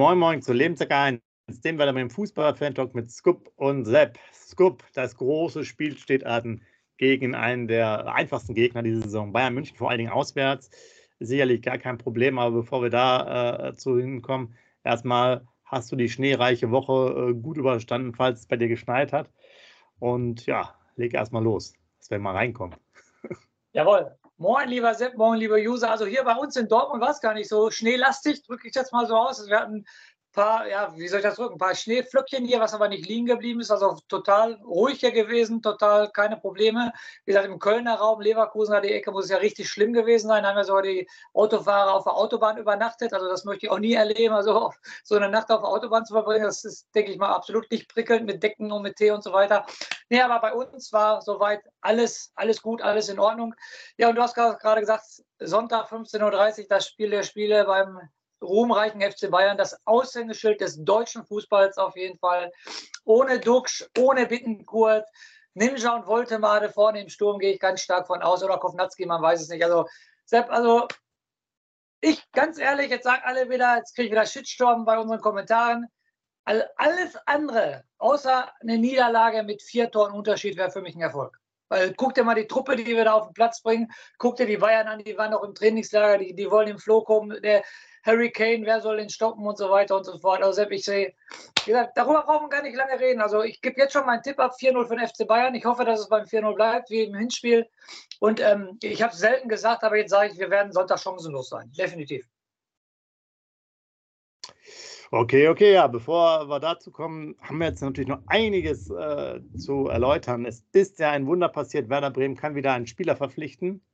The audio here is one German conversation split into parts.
Moin Moin zu Lebenstag 1, dem wir mit dem Fußball-Fan-Talk mit Scoop und Sepp. Scoop, das große Spiel steht an gegen einen der einfachsten Gegner dieser Saison. Bayern München vor allen Dingen auswärts. Sicherlich gar kein Problem, aber bevor wir da äh, zu hinkommen, erstmal hast du die schneereiche Woche äh, gut überstanden, falls es bei dir geschneit hat. Und ja, leg erstmal los, dass wir mal reinkommen. Jawohl. Moin, lieber Sepp, moin, lieber User. Also hier bei uns in Dortmund war es gar nicht so schneelastig, drücke ich jetzt mal so aus. Wir hatten paar, ja, wie soll ich das drücken, ein paar Schneeflöckchen hier, was aber nicht liegen geblieben ist. Also total ruhig hier gewesen, total keine Probleme. Wie gesagt, im Kölner Raum, Leverkusener die Ecke muss es ja richtig schlimm gewesen sein. Da haben ja sogar die Autofahrer auf der Autobahn übernachtet. Also das möchte ich auch nie erleben. Also so eine Nacht auf der Autobahn zu verbringen, das ist, denke ich mal, absolut nicht prickelnd mit Decken und mit Tee und so weiter. Nee, aber bei uns war soweit alles, alles gut, alles in Ordnung. Ja, und du hast gerade gesagt, Sonntag 15.30 Uhr das Spiel der Spiele beim ruhmreichen FC Bayern, das Aushängeschild des deutschen Fußballs auf jeden Fall. Ohne Duxch, ohne Bittenkurt, Ninja und Voltemade vorne im Sturm gehe ich ganz stark von aus. Oder Kovnatski, man weiß es nicht. Also, Sepp, also ich, ganz ehrlich, jetzt sagen alle wieder, jetzt kriege ich wieder Shitstorm bei unseren Kommentaren. Also alles andere, außer eine Niederlage mit vier Toren Unterschied, wäre für mich ein Erfolg. Weil guck dir mal die Truppe, die wir da auf den Platz bringen, guck dir die Bayern an, die waren noch im Trainingslager, die, die wollen im Flow kommen. Der, Harry Kane, wer soll den stoppen und so weiter und so fort. Also ich sehe, wie gesagt, darüber brauchen wir gar nicht lange reden. Also ich gebe jetzt schon meinen Tipp ab 4-0 für den FC Bayern. Ich hoffe, dass es beim 4-0 bleibt, wie im Hinspiel. Und ähm, ich habe es selten gesagt, aber jetzt sage ich, wir werden Sonntag chancenlos sein. Definitiv. Okay, okay, ja, bevor wir dazu kommen, haben wir jetzt natürlich noch einiges äh, zu erläutern. Es ist ja ein Wunder passiert. Werder Bremen kann wieder einen Spieler verpflichten.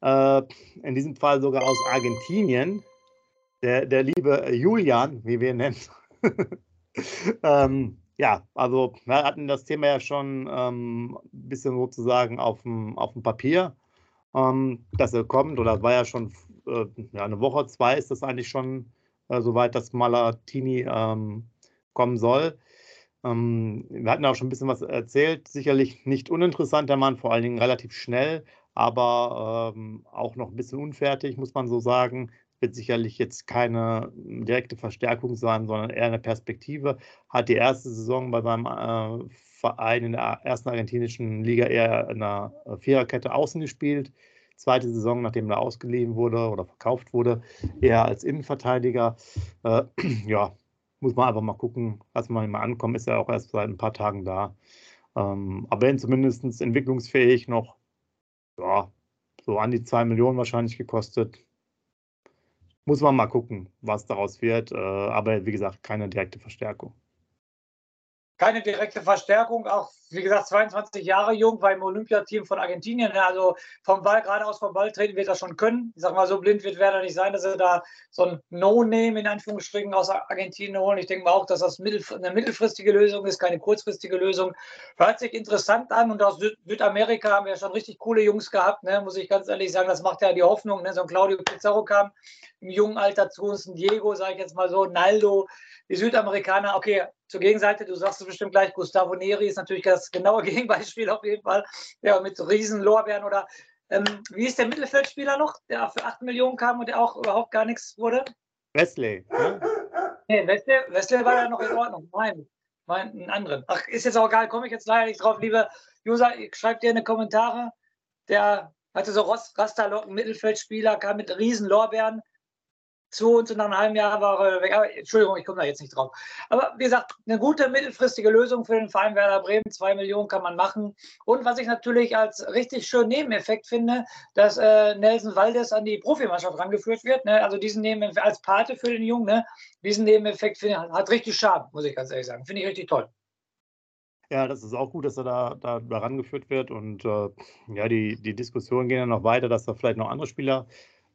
Äh, in diesem Fall sogar aus Argentinien der, der liebe Julian, wie wir ihn nennen. ähm, ja, also wir hatten das Thema ja schon ähm, ein bisschen sozusagen auf dem, auf dem Papier, ähm, dass er kommt, oder war ja schon äh, eine Woche, zwei ist das eigentlich schon äh, soweit, dass Malatini ähm, kommen soll. Ähm, wir hatten auch schon ein bisschen was erzählt, sicherlich nicht uninteressant, der Mann, vor allen Dingen relativ schnell, aber ähm, auch noch ein bisschen unfertig, muss man so sagen wird sicherlich jetzt keine direkte Verstärkung sein, sondern eher eine Perspektive. Hat die erste Saison bei seinem äh, Verein in der ersten argentinischen Liga eher in einer äh, Viererkette außen gespielt. Zweite Saison, nachdem er ausgeliehen wurde oder verkauft wurde, eher als Innenverteidiger. Äh, ja, muss man einfach mal gucken, lass mal mal ankommen. Ist ja auch erst seit ein paar Tagen da. Ähm, aber wenn zumindest entwicklungsfähig noch, ja, so an die zwei Millionen wahrscheinlich gekostet muss man mal gucken, was daraus wird. Äh, aber wie gesagt, keine direkte Verstärkung keine direkte Verstärkung, auch wie gesagt 22 Jahre jung, war im Olympiateam von Argentinien. Also vom Ball, geradeaus vom Ball treten wird er schon können. Ich sag mal, so blind wird Werder nicht sein, dass er da so ein No-Name in Anführungsstrichen aus Argentinien holen. Ich denke mal auch, dass das eine mittelfristige Lösung ist, keine kurzfristige Lösung. Hört sich interessant an und aus Südamerika haben wir schon richtig coole Jungs gehabt, ne? muss ich ganz ehrlich sagen. Das macht ja die Hoffnung. Ne? So ein Claudio Pizarro kam im jungen Alter zu uns, ein Diego, sage ich jetzt mal so, Naldo, die Südamerikaner, okay, zur Gegenseite, du sagst es bestimmt gleich, Gustavo Neri ist natürlich das genaue Gegenbeispiel auf jeden Fall, ja, mit riesen Lorbeeren oder ähm, wie ist der Mittelfeldspieler noch, der für 8 Millionen kam und der auch überhaupt gar nichts wurde? Wesley. Ne? Nee, Wesley, Wesley war ja noch in Ordnung. Nein, mein, einen anderen. Ach, ist jetzt auch egal, komme ich jetzt leider nicht drauf. Liebe User, schreibt dir in die Kommentare. Der hatte so Rasterlocken, Mittelfeldspieler, kam mit riesen Lorbeeren zu uns und nach einem halben Jahr war er weg. Aber, Entschuldigung, ich komme da jetzt nicht drauf. Aber wie gesagt, eine gute mittelfristige Lösung für den Verein Werder Bremen. Zwei Millionen kann man machen. Und was ich natürlich als richtig schönen Nebeneffekt finde, dass äh, Nelson Valdes an die Profimannschaft rangeführt wird. Ne? Also diesen Nebeneffekt als Pate für den Jungen. Ne? Diesen Nebeneffekt finde ich, hat richtig Charme, muss ich ganz ehrlich sagen. Finde ich richtig toll. Ja, das ist auch gut, dass er da, da, da rangeführt wird. Und äh, ja, die, die Diskussionen gehen ja noch weiter, dass da vielleicht noch andere Spieler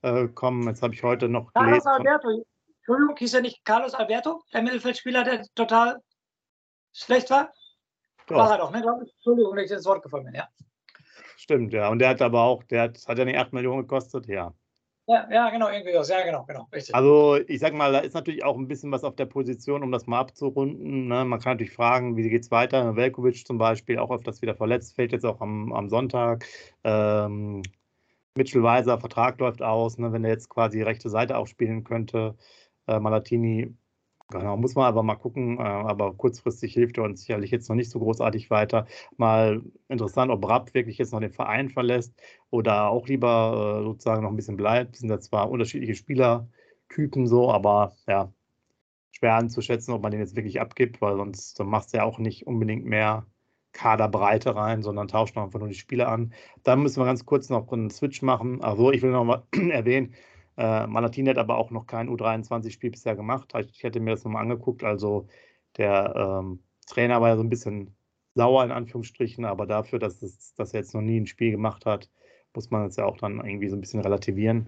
äh, kommen. Jetzt habe ich heute noch Carlos gelesen. Alberto. Entschuldigung, hieß er nicht Carlos Alberto, der Mittelfeldspieler, der total schlecht war? Doch. War er doch, ne? Entschuldigung, wenn ich das Wort gefallen bin, ja. Stimmt, ja. Und der hat aber auch, der hat, hat ja nicht 8 Millionen gekostet, ja. Ja, ja, genau, irgendwie das. Ja, genau, genau. Richtig. Also, ich sag mal, da ist natürlich auch ein bisschen was auf der Position, um das mal abzurunden. Ne? Man kann natürlich fragen, wie geht es weiter? Velkovic zum Beispiel, auch öfters wieder verletzt, fällt jetzt auch am, am Sonntag. Ähm, Mitchell Weiser, Vertrag läuft aus, ne, wenn er jetzt quasi rechte Seite auch spielen könnte. Äh, Malatini, genau, muss man aber mal gucken, äh, aber kurzfristig hilft er uns sicherlich jetzt noch nicht so großartig weiter. Mal interessant, ob Rapp wirklich jetzt noch den Verein verlässt oder auch lieber äh, sozusagen noch ein bisschen bleibt. Das sind ja zwar unterschiedliche Spielertypen so, aber ja, schwer anzuschätzen, ob man den jetzt wirklich abgibt, weil sonst machst du ja auch nicht unbedingt mehr Kaderbreite rein, sondern tauscht einfach nur die Spieler an. Dann müssen wir ganz kurz noch einen Switch machen. Also ich will noch mal erwähnen, äh, Malatin hat aber auch noch kein U23-Spiel bisher gemacht. Ich hätte mir das nochmal angeguckt. Also der ähm, Trainer war ja so ein bisschen sauer in Anführungsstrichen, aber dafür, dass, es, dass er jetzt noch nie ein Spiel gemacht hat, muss man es ja auch dann irgendwie so ein bisschen relativieren.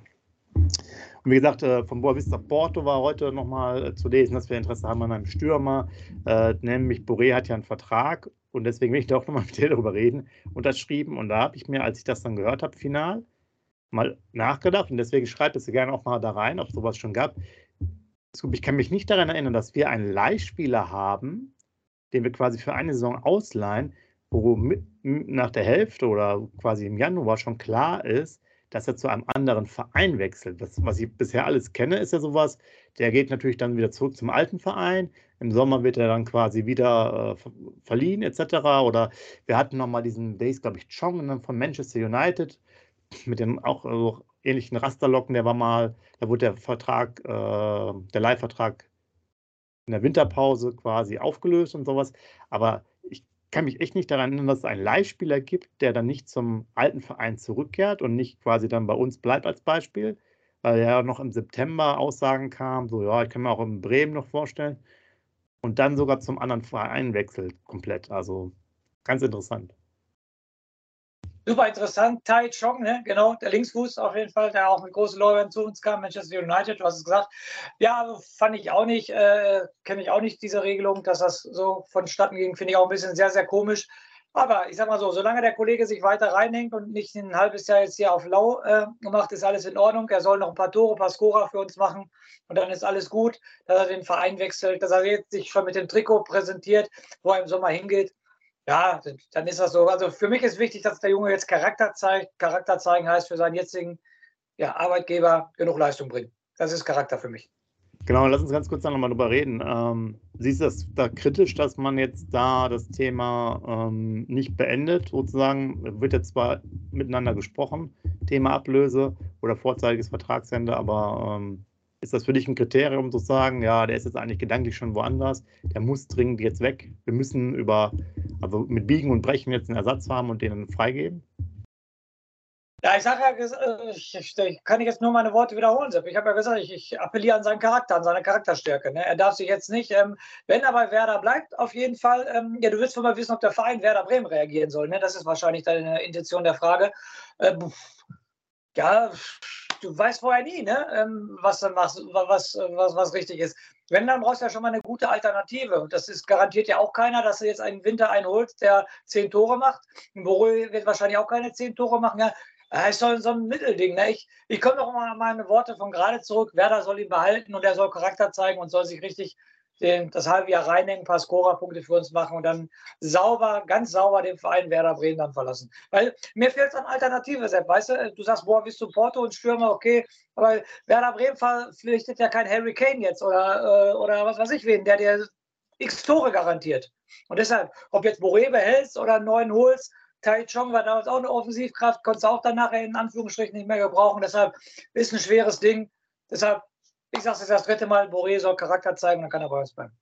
Und wie gesagt, äh, von Boa Vista Porto war heute nochmal äh, zu lesen, dass wir Interesse haben an einem Stürmer, äh, nämlich Boré hat ja einen Vertrag und deswegen will ich da auch nochmal mit dir darüber reden, unterschrieben. Und da habe ich mir, als ich das dann gehört habe, final, mal nachgedacht und deswegen schreibt es gerne auch mal da rein, ob es sowas schon gab. Ich kann mich nicht daran erinnern, dass wir einen Leihspieler haben, den wir quasi für eine Saison ausleihen, wo nach der Hälfte oder quasi im Januar schon klar ist, dass er zu einem anderen Verein wechselt. Das, was ich bisher alles kenne, ist ja sowas, der geht natürlich dann wieder zurück zum alten Verein. Im Sommer wird er dann quasi wieder äh, verliehen etc. Oder wir hatten nochmal diesen Days, glaube ich, Chong von Manchester United mit dem auch also ähnlichen Rasterlocken. Der war mal, da wurde der Vertrag, äh, der Leihvertrag in der Winterpause quasi aufgelöst und sowas. Aber kann mich echt nicht daran erinnern, dass es einen Leihspieler gibt, der dann nicht zum alten Verein zurückkehrt und nicht quasi dann bei uns bleibt als Beispiel, weil ja noch im September Aussagen kam, so ja, ich kann mir auch in Bremen noch vorstellen und dann sogar zum anderen Verein wechselt komplett. Also ganz interessant. Super interessant. Tai Chong, ne? genau, der Linksfuß auf jeden Fall, der auch mit großen Lorbeeren zu uns kam, Manchester United, du hast es gesagt. Ja, also fand ich auch nicht, äh, kenne ich auch nicht diese Regelung, dass das so vonstatten ging, finde ich auch ein bisschen sehr, sehr komisch. Aber ich sag mal so, solange der Kollege sich weiter reinhängt und nicht ein halbes Jahr jetzt hier auf Lau äh, gemacht, ist alles in Ordnung. Er soll noch ein paar Tore, ein paar Scorer für uns machen und dann ist alles gut, dass er den Verein wechselt, dass er jetzt sich schon mit dem Trikot präsentiert, wo er im Sommer hingeht ja, dann ist das so. Also für mich ist wichtig, dass der Junge jetzt Charakter zeigt. Charakter zeigen heißt für seinen jetzigen ja, Arbeitgeber genug Leistung bringen. Das ist Charakter für mich. Genau, lass uns ganz kurz nochmal drüber reden. Ähm, siehst du das da kritisch, dass man jetzt da das Thema ähm, nicht beendet, sozusagen? Wird jetzt zwar miteinander gesprochen, Thema Ablöse oder vorzeitiges Vertragsende, aber ähm, ist das für dich ein Kriterium zu sagen, ja, der ist jetzt eigentlich gedanklich schon woanders, der muss dringend jetzt weg. Wir müssen über, also mit Biegen und Brechen jetzt einen Ersatz haben und den freigeben? Ja, ich sage ja, äh, ich, ich, kann ich jetzt nur meine Worte wiederholen, Sepp. Ich habe ja gesagt, ich, ich, appelliere an seinen Charakter, an seine Charakterstärke. Ne? Er darf sich jetzt nicht, ähm, wenn er bei Werder bleibt, auf jeden Fall, ähm, ja, du willst wohl mal wissen, ob der Verein Werder Bremen reagieren soll. Ne? Das ist wahrscheinlich deine Intention der Frage. Ähm, ja, du weißt vorher nie, ne, ähm, was, was, was, was, was richtig ist. Wenn, dann brauchst du ja schon mal eine gute Alternative. Und das ist garantiert ja auch keiner, dass du jetzt einen Winter einholst, der zehn Tore macht. Ein Borö wird wahrscheinlich auch keine zehn Tore machen. Ja, das ist so, so ein Mittelding. Ne? Ich, ich komme noch mal an meine Worte von gerade zurück. Werder soll ihn behalten und er soll Charakter zeigen und soll sich richtig das halbe Jahr reinhängen, ein paar Scorerpunkte für uns machen und dann sauber, ganz sauber den Verein Werder Bremen dann verlassen. Weil mir fehlt es an Alternative, Sepp. Weißt du, du sagst, boah, bist du Porto und Stürmer, okay, aber Werder Bremen verpflichtet ja kein Harry Kane jetzt oder, äh, oder was weiß ich wen, der dir x Tore garantiert. Und deshalb, ob jetzt Boré behältst oder einen neuen holst, Tai Chong war damals auch eine Offensivkraft, konntest du auch dann nachher in Anführungsstrichen nicht mehr gebrauchen. Deshalb ist ein schweres Ding. Deshalb ich sage es das dritte Mal, Boré soll Charakter zeigen, dann kann er bei uns bleiben.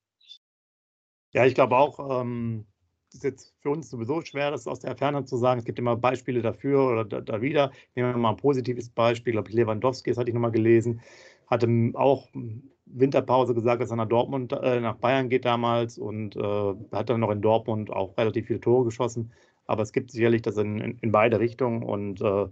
Ja, ich glaube auch, ähm, ist jetzt für uns sowieso schwer, das aus der Ferne zu sagen. Es gibt immer Beispiele dafür oder da, da wieder. Nehmen wir mal ein positives Beispiel. Ich glaube, Lewandowski, das hatte ich nochmal gelesen, hatte auch Winterpause gesagt, dass er nach Dortmund, äh, nach Bayern geht damals und äh, hat dann noch in Dortmund auch relativ viele Tore geschossen. Aber es gibt sicherlich das in, in, in beide Richtungen und äh,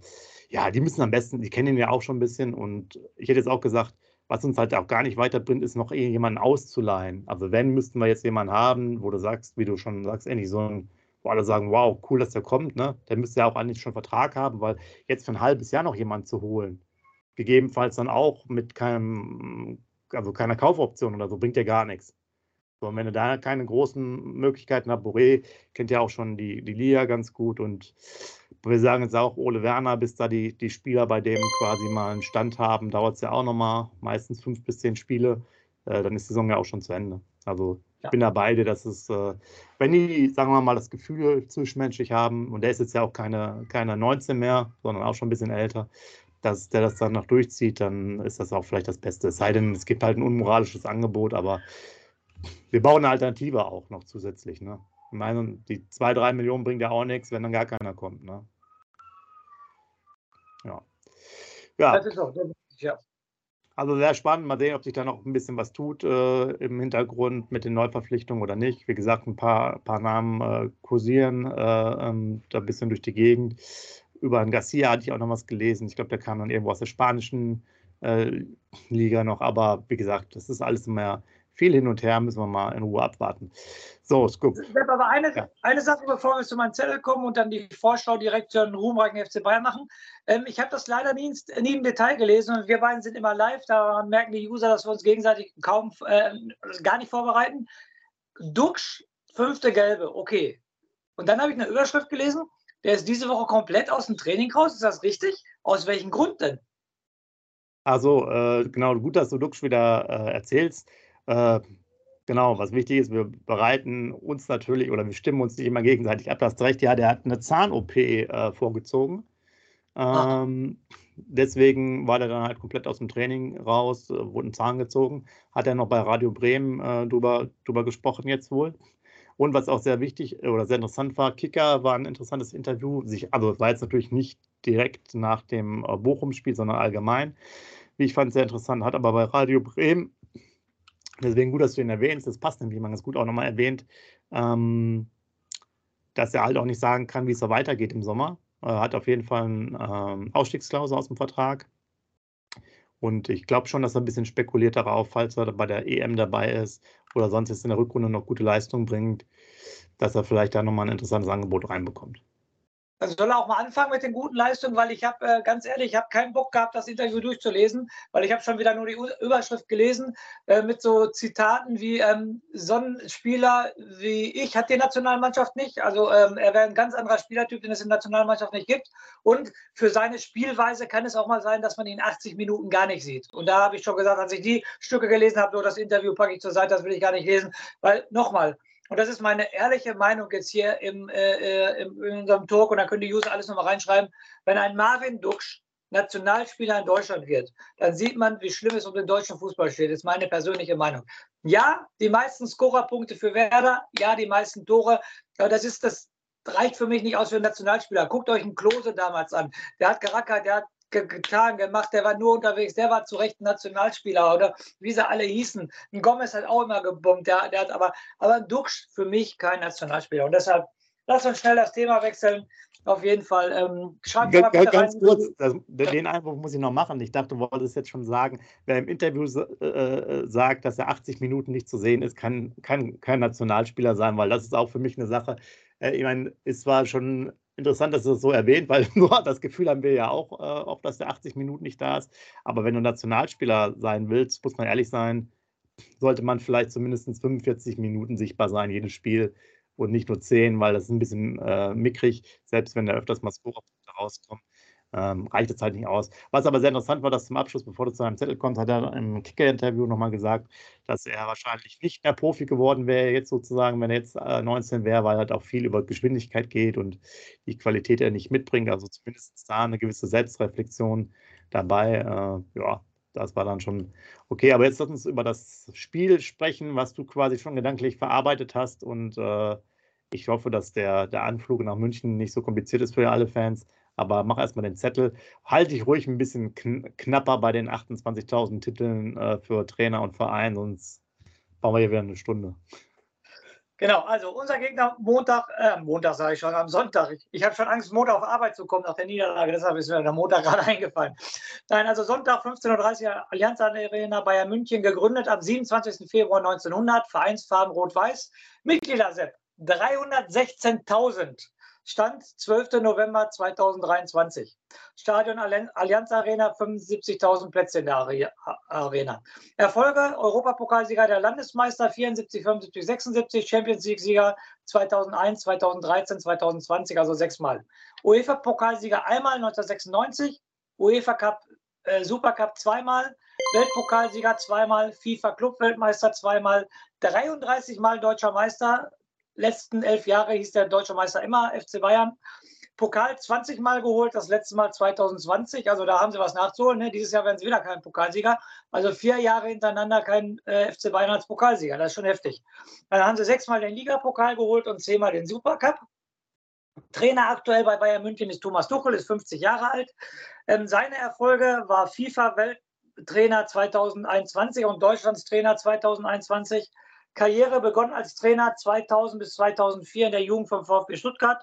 ja, die müssen am besten, die kennen ihn ja auch schon ein bisschen und ich hätte jetzt auch gesagt, was uns halt auch gar nicht weiterbringt, ist noch jemanden auszuleihen. Also wenn, müssten wir jetzt jemanden haben, wo du sagst, wie du schon sagst, endlich so ein, wo alle sagen, wow, cool, dass der kommt, ne? Der müsste ja auch eigentlich schon Vertrag haben, weil jetzt für ein halbes Jahr noch jemanden zu holen, gegebenenfalls dann auch mit keinem, also keiner Kaufoption oder so, bringt ja gar nichts. So, und wenn du da keine großen Möglichkeiten hast, Boré kennt ja auch schon die, die Liga ganz gut und wir sagen jetzt auch, Ole Werner, bis da die, die Spieler bei dem quasi mal einen Stand haben, dauert es ja auch nochmal meistens fünf bis zehn Spiele. äh, dann ist die Saison ja auch schon zu Ende. Also ich ja. bin da beide, dass es, äh, wenn die, sagen wir mal, das Gefühl zwischenmenschlich haben, und der ist jetzt ja auch keine, keine 19 mehr, sondern auch schon ein bisschen älter, dass der das dann noch durchzieht, dann ist das auch vielleicht das Beste. Es sei denn, es gibt halt ein unmoralisches Angebot, aber wir bauen eine Alternative auch noch zusätzlich. Ne? Ich meine, die zwei, drei Millionen bringt ja auch nichts, wenn dann gar keiner kommt. Ne? Ja. Ja. Das ist auch, ja. Also sehr spannend. Mal sehen, ob sich da noch ein bisschen was tut äh, im Hintergrund mit den Neuverpflichtungen oder nicht. Wie gesagt, ein paar, paar Namen äh, kursieren äh, ähm, da ein bisschen durch die Gegend. Über einen Garcia hatte ich auch noch was gelesen. Ich glaube, der kam dann irgendwo aus der spanischen äh, Liga noch. Aber wie gesagt, das ist alles mehr viel hin und her, müssen wir mal in Ruhe abwarten. So, gut. Aber eine, ja. eine Sache, bevor wir zu meinem Zettel kommen und dann die Vorschau direkt zu den ruhmreichen FC Bayern machen. Ähm, ich habe das leider nie, nie, im Detail gelesen und wir beiden sind immer live. Daran merken die User, dass wir uns gegenseitig kaum, äh, gar nicht vorbereiten. Duxch, fünfte Gelbe, okay. Und dann habe ich eine Überschrift gelesen, der ist diese Woche komplett aus dem Training raus. Ist das richtig? Aus welchem Grund denn? Also, äh, genau, gut, dass du Duxch wieder äh, erzählst. Äh, genau, was wichtig ist, wir bereiten uns natürlich oder wir stimmen uns nicht immer gegenseitig ab. Du hast recht, ja, der hat eine Zahn-OP äh, vorgezogen. Ähm, deswegen war der dann halt komplett aus dem Training raus, äh, wurde ein Zahn gezogen. Hat er noch bei Radio Bremen äh, drüber, drüber gesprochen jetzt wohl. Und was auch sehr wichtig oder sehr interessant war, Kicker war ein interessantes Interview. Sich, also war jetzt natürlich nicht direkt nach dem äh, Bochum-Spiel, sondern allgemein. Wie ich fand, sehr interessant. Hat aber bei Radio Bremen Deswegen gut, dass du ihn erwähnst. Das passt nämlich man ganz gut auch nochmal erwähnt, ähm, dass er halt auch nicht sagen kann, wie es so weitergeht im Sommer. Er hat auf jeden Fall eine ähm, Ausstiegsklausel aus dem Vertrag. Und ich glaube schon, dass er ein bisschen spekuliert darauf, falls er bei der EM dabei ist oder sonst jetzt in der Rückrunde noch gute Leistung bringt, dass er vielleicht da nochmal ein interessantes Angebot reinbekommt. Also soll er auch mal anfangen mit den guten Leistungen, weil ich habe, äh, ganz ehrlich, ich habe keinen Bock gehabt, das Interview durchzulesen, weil ich habe schon wieder nur die Überschrift gelesen äh, mit so Zitaten wie ähm, so ein Spieler wie ich hat die Nationalmannschaft nicht. Also ähm, er wäre ein ganz anderer Spielertyp, den es in der Nationalmannschaft nicht gibt. Und für seine Spielweise kann es auch mal sein, dass man ihn 80 Minuten gar nicht sieht. Und da habe ich schon gesagt, als ich die Stücke gelesen habe, nur das Interview packe ich zur Seite, das will ich gar nicht lesen, weil nochmal, und das ist meine ehrliche Meinung jetzt hier im, äh, äh im, in unserem Talk, und da können die User alles nochmal reinschreiben, wenn ein Marvin Duksch Nationalspieler in Deutschland wird, dann sieht man, wie schlimm es um den deutschen Fußball steht. Das ist meine persönliche Meinung. Ja, die meisten Scorerpunkte für Werder, ja, die meisten Tore, aber das ist das reicht für mich nicht aus für einen Nationalspieler. Guckt euch einen Klose damals an. Der hat gerackert, der hat getan, gemacht, der war nur unterwegs, der war zu Recht ein Nationalspieler oder wie sie alle hießen. Ein Gomez hat auch immer gebombt, der, der hat aber, aber Duxch für mich kein Nationalspieler und deshalb lass uns schnell das Thema wechseln. Auf jeden Fall. Ähm, schreibt mal ganz, ganz kurz, das, den Einwurf muss ich noch machen. Ich dachte, du wolltest jetzt schon sagen, wer im Interview äh, äh sagt, dass er 80 Minuten nicht zu sehen ist, kann, kann kein Nationalspieler sein, weil das ist auch für mich eine Sache. Äh, ich meine, es war schon interessant, dass du das so erwähnt, weil nur das Gefühl haben wir ja auch äh, oft, dass der 80 Minuten nicht da ist. Aber wenn du Nationalspieler sein willst, muss man ehrlich sein, sollte man vielleicht zumindest 45 Minuten sichtbar sein, jedes Spiel und nicht nur 10, weil das ist ein bisschen äh, mickrig, selbst wenn da öfters mal Scorerpunkte rauskommen ähm, reicht es halt nicht aus. Was aber sehr interessant war, dass zum Abschluss, bevor du zu einem Zettel kommst, hat er im Kicker-Interview nochmal gesagt, dass er wahrscheinlich nicht mehr Profi geworden wäre, jetzt sozusagen, wenn er jetzt äh, 19 wäre, weil halt auch viel über Geschwindigkeit geht und die Qualität er nicht mitbringt. Also zumindest da eine gewisse Selbstreflexion dabei. Äh, ja, das war dann schon okay. Aber jetzt lass uns über das Spiel sprechen, was du quasi schon gedanklich verarbeitet hast. Und äh, ich hoffe, dass der, der Anflug nach München nicht so kompliziert ist für alle Fans aber mach erstmal den Zettel. Halte ich ruhig ein bisschen kn knapper bei den 28.000 Titeln äh, für Trainer und Verein, sonst bauen wir hier wieder eine Stunde. Genau, also unser Gegner Montag, äh, Montag sage ich schon, am Sonntag. Ich, ich habe schon Angst, Montag auf Arbeit zu kommen nach der Niederlage, deshalb ist mir der Montag gerade eingefallen. Nein, also Sonntag 15.30 Uhr Allianz Arena Bayern München, gegründet am 27. Februar 1900, Vereinsfarben Rot-Weiß, Mitglieder Sepp, 316.000. Stand 12. November 2023. Stadion Allianz Arena, 75.000 Plätze in der Arena. Erfolge: Europapokalsieger der Landesmeister 74, 75, 76, Champions League-Sieger 2001, 2013, 2020, also sechsmal. UEFA-Pokalsieger einmal 1996, UEFA Cup, äh, Supercup zweimal, Weltpokalsieger zweimal, FIFA Clubweltmeister zweimal, 33 Mal deutscher Meister. Letzten elf Jahre hieß der deutsche Meister immer FC Bayern. Pokal 20 Mal geholt, das letzte Mal 2020. Also da haben sie was nachzuholen. Ne? Dieses Jahr werden sie wieder kein Pokalsieger. Also vier Jahre hintereinander kein äh, FC Bayern als Pokalsieger. Das ist schon heftig. Dann haben sie sechsmal den Ligapokal geholt und zehnmal den Supercup. Trainer aktuell bei Bayern München ist Thomas Tuchel, ist 50 Jahre alt. Ähm, seine Erfolge war FIFA-Welttrainer 2021 und Deutschlands Trainer 2021. Karriere begonnen als Trainer 2000 bis 2004 in der Jugend vom VfB Stuttgart.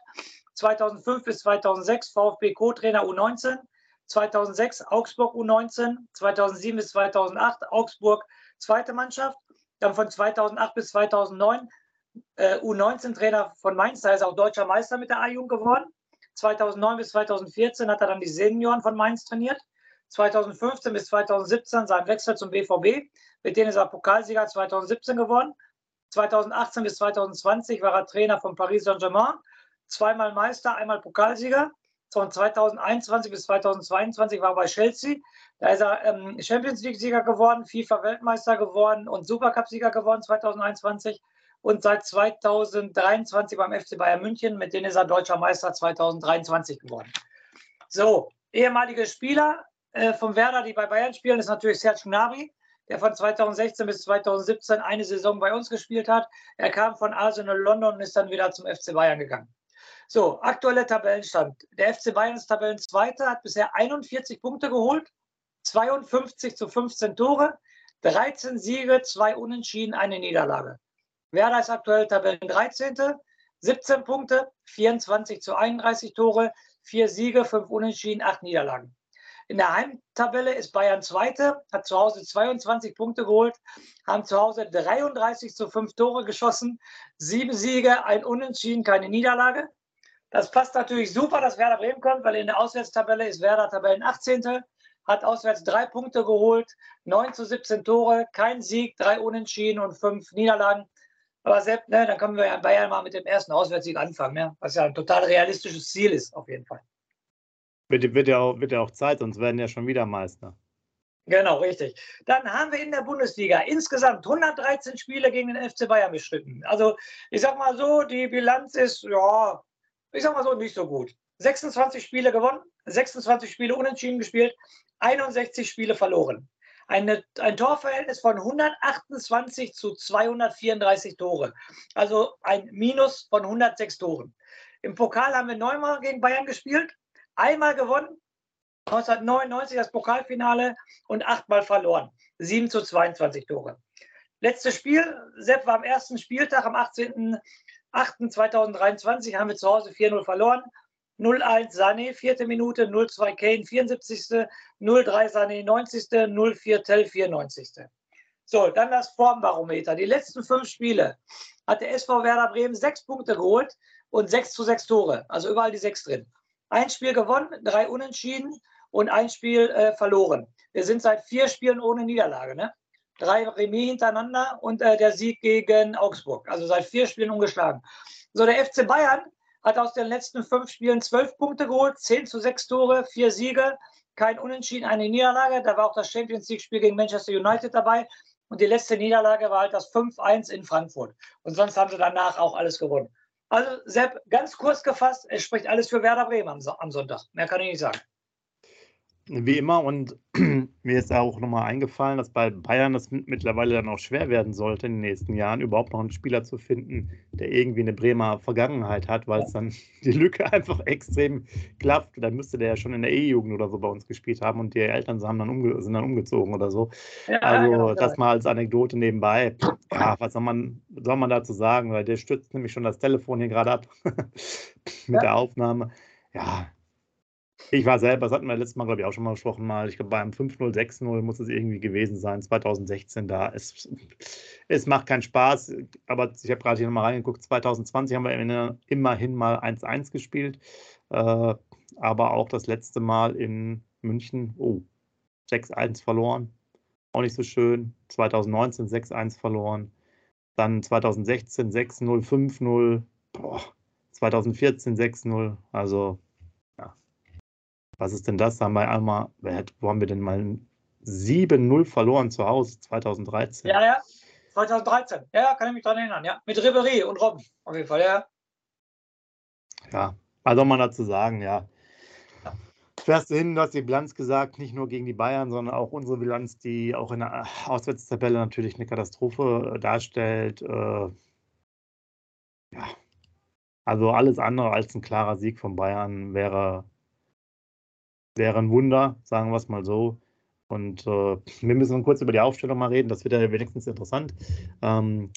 2005 bis 2006 VfB Co-Trainer U19. 2006 Augsburg U19. 2007 bis 2008 Augsburg zweite Mannschaft. Dann von 2008 bis 2009 äh, U19-Trainer von Mainz, da ist auch deutscher Meister mit der A-Jugend geworden. 2009 bis 2014 hat er dann die Senioren von Mainz trainiert. 2015 bis 2017 sein Wechsel zum BVB, mit denen ist er Pokalsieger 2017 geworden. 2018 bis 2020 war er Trainer von Paris Saint-Germain, zweimal Meister, einmal Pokalsieger. Von 2021 bis 2022 war er bei Chelsea. Da ist er ähm, Champions League-Sieger geworden, FIFA-Weltmeister geworden und Supercup-Sieger geworden 2021 und seit 2023 beim FC Bayern München. Mit denen ist er deutscher Meister 2023 geworden. So, ehemalige Spieler äh, vom Werder, die bei Bayern spielen, ist natürlich Serge Gnabry, der von 2016 bis 2017 eine Saison bei uns gespielt hat. Er kam von Arsenal London und ist dann wieder zum FC Bayern gegangen. So, aktueller Tabellenstand. Der FC Bayern ist Tabellenzweiter, hat bisher 41 Punkte geholt, 52 zu 15 Tore, 13 Siege, zwei Unentschieden, eine Niederlage. Werder ist aktuell Tabellen 13. 17 Punkte, 24 zu 31 Tore, 4 Siege, 5 Unentschieden, 8 Niederlagen. In der Heimtabelle ist Bayern Zweite, hat zu Hause 22 Punkte geholt, haben zu Hause 33 zu 5 Tore geschossen, 7 Siege, ein Unentschieden, keine Niederlage. Das passt natürlich super, dass Werder Bremen kommt, weil in der Auswärtstabelle ist Werder Tabellen 18. Hat auswärts drei Punkte geholt, 9 zu 17 Tore, kein Sieg, drei Unentschieden und fünf Niederlagen. Aber selbst, ne, dann können wir ja in Bayern mal mit dem ersten Auswärtssieg anfangen, ne? was ja ein total realistisches Ziel ist, auf jeden Fall. Wird, wird, ja auch, wird ja auch Zeit, sonst werden ja schon wieder Meister. Genau, richtig. Dann haben wir in der Bundesliga insgesamt 113 Spiele gegen den FC Bayern bestritten. Also ich sag mal so, die Bilanz ist, ja, ich sag mal so, nicht so gut. 26 Spiele gewonnen, 26 Spiele unentschieden gespielt, 61 Spiele verloren eine, ein Torverhältnis von 128 zu 234 Tore. Also ein Minus von 106 Toren. Im Pokal haben wir neunmal gegen Bayern gespielt, einmal gewonnen, 1999 das Pokalfinale und achtmal verloren. 7 zu 22 Tore. Letztes Spiel, Sepp war am ersten Spieltag am 18.08.2023, haben wir zu Hause 4-0 verloren. 0-1 Sané, vierte Minute, 0-2 Kane, 74. 0-3 Sané, 90. 0-4 Tell, 94. So, dann das Formbarometer. Die letzten fünf Spiele hat der SV Werder Bremen sechs Punkte geholt und sechs zu sechs Tore. Also überall die sechs drin. Ein Spiel gewonnen, drei unentschieden und ein Spiel äh, verloren. Wir sind seit vier Spielen ohne Niederlage. Ne? Drei Remis hintereinander und äh, der Sieg gegen Augsburg. Also seit vier Spielen ungeschlagen. So, der FC Bayern hat aus den letzten fünf Spielen zwölf Punkte geholt, zehn zu sechs Tore, vier Siege, kein Unentschieden, eine Niederlage. Da war auch das Champions League-Spiel gegen Manchester United dabei. Und die letzte Niederlage war halt das 5-1 in Frankfurt. Und sonst haben sie danach auch alles gewonnen. Also, Sepp, ganz kurz gefasst, es spricht alles für Werder Bremen am, am Sonntag. Mehr kann ich nicht sagen. Wie immer und mir ist auch nochmal eingefallen, dass bei Bayern das mittlerweile dann auch schwer werden sollte, in den nächsten Jahren überhaupt noch einen Spieler zu finden, der irgendwie eine Bremer Vergangenheit hat, weil es dann die Lücke einfach extrem klafft. Da müsste der ja schon in der E-Jugend oder so bei uns gespielt haben und die Eltern haben dann umge sind dann umgezogen oder so. Ja, also genau, das mal als Anekdote nebenbei. Ja, was soll man, soll man dazu sagen? Weil der stützt nämlich schon das Telefon hier gerade ab mit ja. der Aufnahme. Ja, ich war selber, das hatten wir letztes Mal, glaube ich, auch schon mal besprochen, mal. Ich glaube, beim 5-0, 6-0 muss es irgendwie gewesen sein, 2016 da. Es, es macht keinen Spaß, aber ich habe gerade hier nochmal reingeguckt. 2020 haben wir immerhin mal 1-1 gespielt, äh, aber auch das letzte Mal in München, oh, 6-1 verloren. Auch nicht so schön. 2019 6-1 verloren. Dann 2016 6-0, 5-0. 2014 6-0. Also was ist denn das? Da haben wir einmal, wo haben wir denn mal 7-0 verloren zu Hause 2013. Ja, ja. 2013. Ja, kann ich mich daran erinnern. Ja, mit Ribery und Robben. Auf jeden Fall, ja. Ja, was soll man dazu sagen, ja. Fährst du hin, du hast die Bilanz gesagt, nicht nur gegen die Bayern, sondern auch unsere Bilanz, die auch in der Auswärtstabelle natürlich eine Katastrophe äh, darstellt. Äh, ja, also alles andere als ein klarer Sieg von Bayern wäre, wäre ein Wunder, sagen wir es mal so. Und äh, wir müssen kurz über die Aufstellung mal reden, das wird ja wenigstens interessant. Ähm,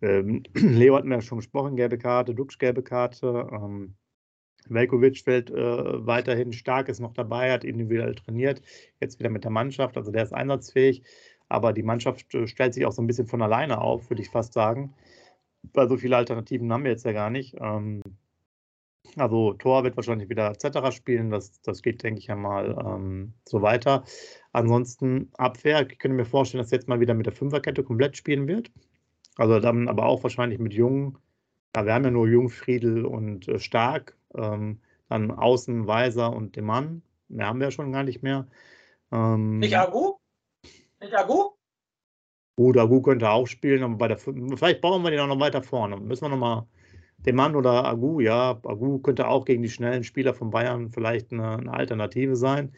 ähm, Leo hatten wir ja schon gesprochen, gelbe Karte, Dux gelbe Karte. Ähm, Velkovic fällt äh, weiterhin stark, ist noch dabei, hat individuell trainiert, jetzt wieder mit der Mannschaft, also der ist einsatzfähig. Aber die Mannschaft äh, stellt sich auch so ein bisschen von alleine auf, würde ich fast sagen. Weil so viele Alternativen haben wir jetzt ja gar nicht. Ähm, also Tor wird wahrscheinlich wieder etc. spielen, das, das geht, denke ich, ja mal ähm, so weiter. Ansonsten Abwehr, ich könnte mir vorstellen, dass jetzt mal wieder mit der Fünferkette komplett spielen wird. Also dann aber auch wahrscheinlich mit Jung. Ja, wir haben ja nur Jung, Friedel und äh, Stark. Ähm, dann Außen, Weiser und Demann. Mehr haben wir ja schon gar nicht mehr. Ähm, nicht Agu? Nicht Agu? Gut, Agu könnte auch spielen, aber bei der vielleicht bauen wir den auch noch weiter vorne. Müssen wir nochmal Demann oder Agu, ja, Agu könnte auch gegen die schnellen Spieler von Bayern vielleicht eine, eine Alternative sein.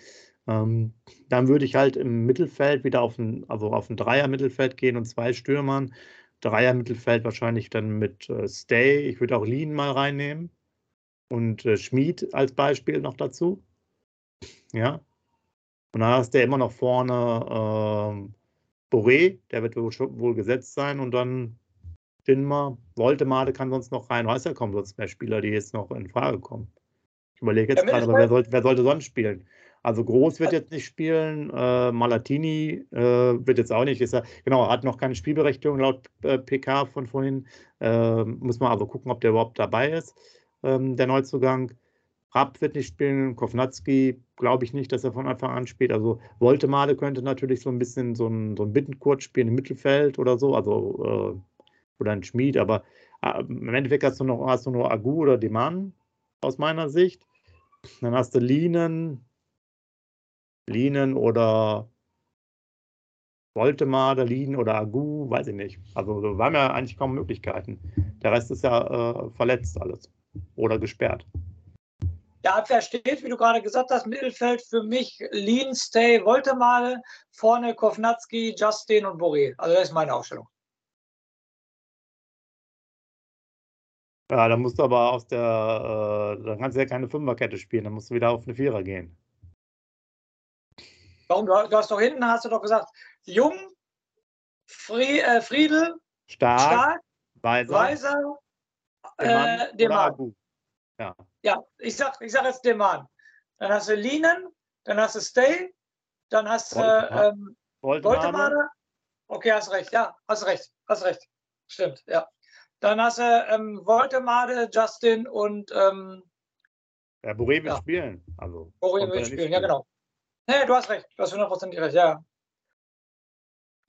Ähm, dann würde ich halt im Mittelfeld wieder auf ein, also auf ein Dreier-Mittelfeld gehen und zwei Stürmern. Dreier-Mittelfeld wahrscheinlich dann mit äh, Stay. Ich würde auch Lean mal reinnehmen und äh, Schmid als Beispiel noch dazu. Ja. Und dann hast du immer noch vorne äh, Boré, der wird wohl, wohl, gesetzt sein und dann Dinmer, Woltemade kann sonst noch rein. Weiß ja kaum sonst mehr Spieler, die jetzt noch in Frage kommen. Ich überlege jetzt gerade, wer, soll, wer sollte sonst spielen? Also Groß wird jetzt nicht spielen, äh, Malatini äh, wird jetzt auch nicht. Ist er, genau, hat noch keine Spielberechtigung laut äh, PK von vorhin. Äh, muss man also gucken, ob der überhaupt dabei ist, ähm, der Neuzugang. Rapp wird nicht spielen, Kovnatski glaube ich nicht, dass er von Anfang an spielt. Also Woltemade könnte natürlich so ein bisschen so ein, so ein Bittenkurt spielen im Mittelfeld oder so, also äh, oder ein Schmied, aber äh, im Endeffekt hast du noch hast du nur Agu oder Deman aus meiner Sicht. Dann hast du Linen, Linen oder Voltemade, Linen oder Agu, weiß ich nicht. Also wir haben ja eigentlich kaum Möglichkeiten. Der Rest ist ja äh, verletzt alles oder gesperrt. Der Abwehr steht, wie du gerade gesagt hast, Mittelfeld für mich Lean, Stay, Voltemade, vorne Kovnatski, Justin und Boré. Also das ist meine Aufstellung. Ja, dann musst du aber aus der, äh, dann kannst du ja keine Fünferkette spielen, dann musst du wieder auf eine Vierer gehen. Warum? Du, hast doch hinten, hast du doch gesagt, Jung, Fri, äh, Friedel, Stark, Stark Weiser, Weiser äh, Deman. Ja. ja, ich sag, ich sag jetzt Deman. Dann hast du Linen, dann hast du Stay, dann hast du ähm, Voltemade. Okay, hast recht, ja, hast recht, hast recht. Stimmt, ja. Dann hast du ähm, Voltemade, Justin und ähm, ja, Boré will ja. spielen. Also, Boré will spielen, ja genau. Nee, du hast recht. Du hast hundertprozentig recht, ja.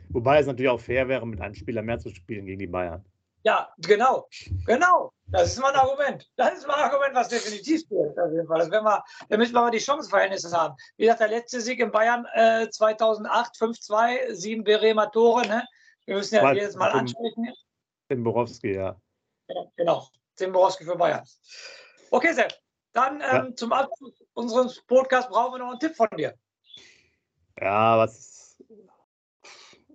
Wobei es natürlich auch fair wäre, mit einem Spieler mehr zu spielen gegen die Bayern. Ja, genau. Genau. Das ist mein Argument. Das ist mein Argument, was definitiv spielt. Auf jeden Fall. Das wir, da müssen wir mal die Chancenverhältnisse haben. Wie gesagt, der letzte Sieg in Bayern äh, 2008, 5-2, sieben Berema Tore. Ne? Wir müssen ja jedes Mal ansprechen. Zimborowski, ja. ja. Genau. Zimborowski für Bayern. Okay, Sepp. Dann ähm, ja. zum Abschluss unseres Podcasts brauchen wir noch einen Tipp von dir. Ja, was.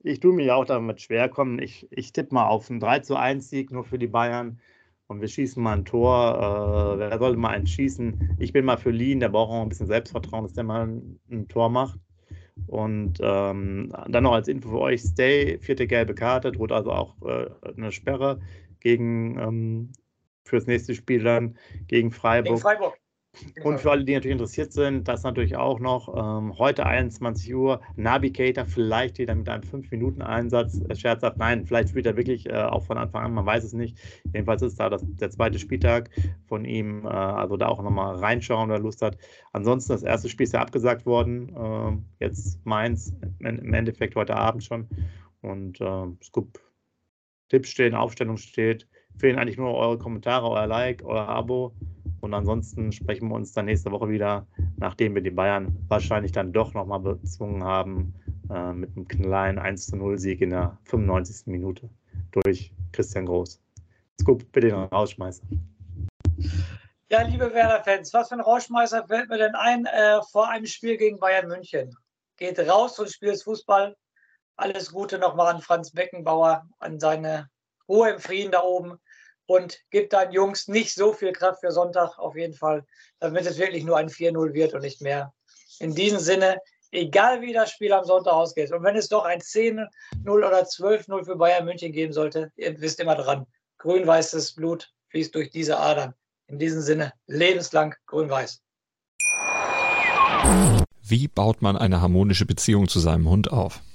Ich tue mir auch damit schwer kommen. Ich, ich tippe mal auf einen 3 zu 1 Sieg nur für die Bayern und wir schießen mal ein Tor. Äh, wer sollte mal einen schießen? Ich bin mal für Lien, der braucht auch ein bisschen Selbstvertrauen, dass der mal ein, ein Tor macht. Und ähm, dann noch als Info für euch: Stay, vierte gelbe Karte, droht also auch äh, eine Sperre gegen ähm, fürs nächste Spiel dann gegen Freiburg. Gegen Freiburg. Und für alle, die natürlich interessiert sind, das natürlich auch noch ähm, heute 21 Uhr Navigator vielleicht wieder mit einem 5-Minuten-Einsatz. Äh, scherzhaft, nein, vielleicht spielt er wirklich äh, auch von Anfang an, man weiß es nicht. Jedenfalls ist da das, der zweite Spieltag von ihm, äh, also da auch nochmal reinschauen, wer Lust hat. Ansonsten, das erste Spiel ist ja abgesagt worden, äh, jetzt Mainz, im Endeffekt heute Abend schon. Und äh, Scoop, Tipps stehen, Aufstellung steht. Fehlen eigentlich nur eure Kommentare, euer Like, euer Abo. Und ansonsten sprechen wir uns dann nächste Woche wieder, nachdem wir die Bayern wahrscheinlich dann doch nochmal bezwungen haben, äh, mit einem kleinen 1 zu 0 Sieg in der 95. Minute durch Christian Groß. Gut, bitte den Rausschmeißer. Ja, liebe Werder-Fans, was für ein Rauschmeißer fällt mir denn ein äh, vor einem Spiel gegen Bayern München? Geht raus und spielt Fußball. Alles Gute nochmal an Franz Beckenbauer, an seine Ruhe im Frieden da oben und gibt deinen Jungs nicht so viel Kraft für Sonntag auf jeden Fall, damit es wirklich nur ein 4-0 wird und nicht mehr. In diesem Sinne, egal wie das Spiel am Sonntag ausgeht und wenn es doch ein 10-0 oder 12-0 für Bayern München geben sollte, ihr wisst immer dran, grün-weißes Blut fließt durch diese Adern. In diesem Sinne, lebenslang grün-weiß. Wie baut man eine harmonische Beziehung zu seinem Hund auf?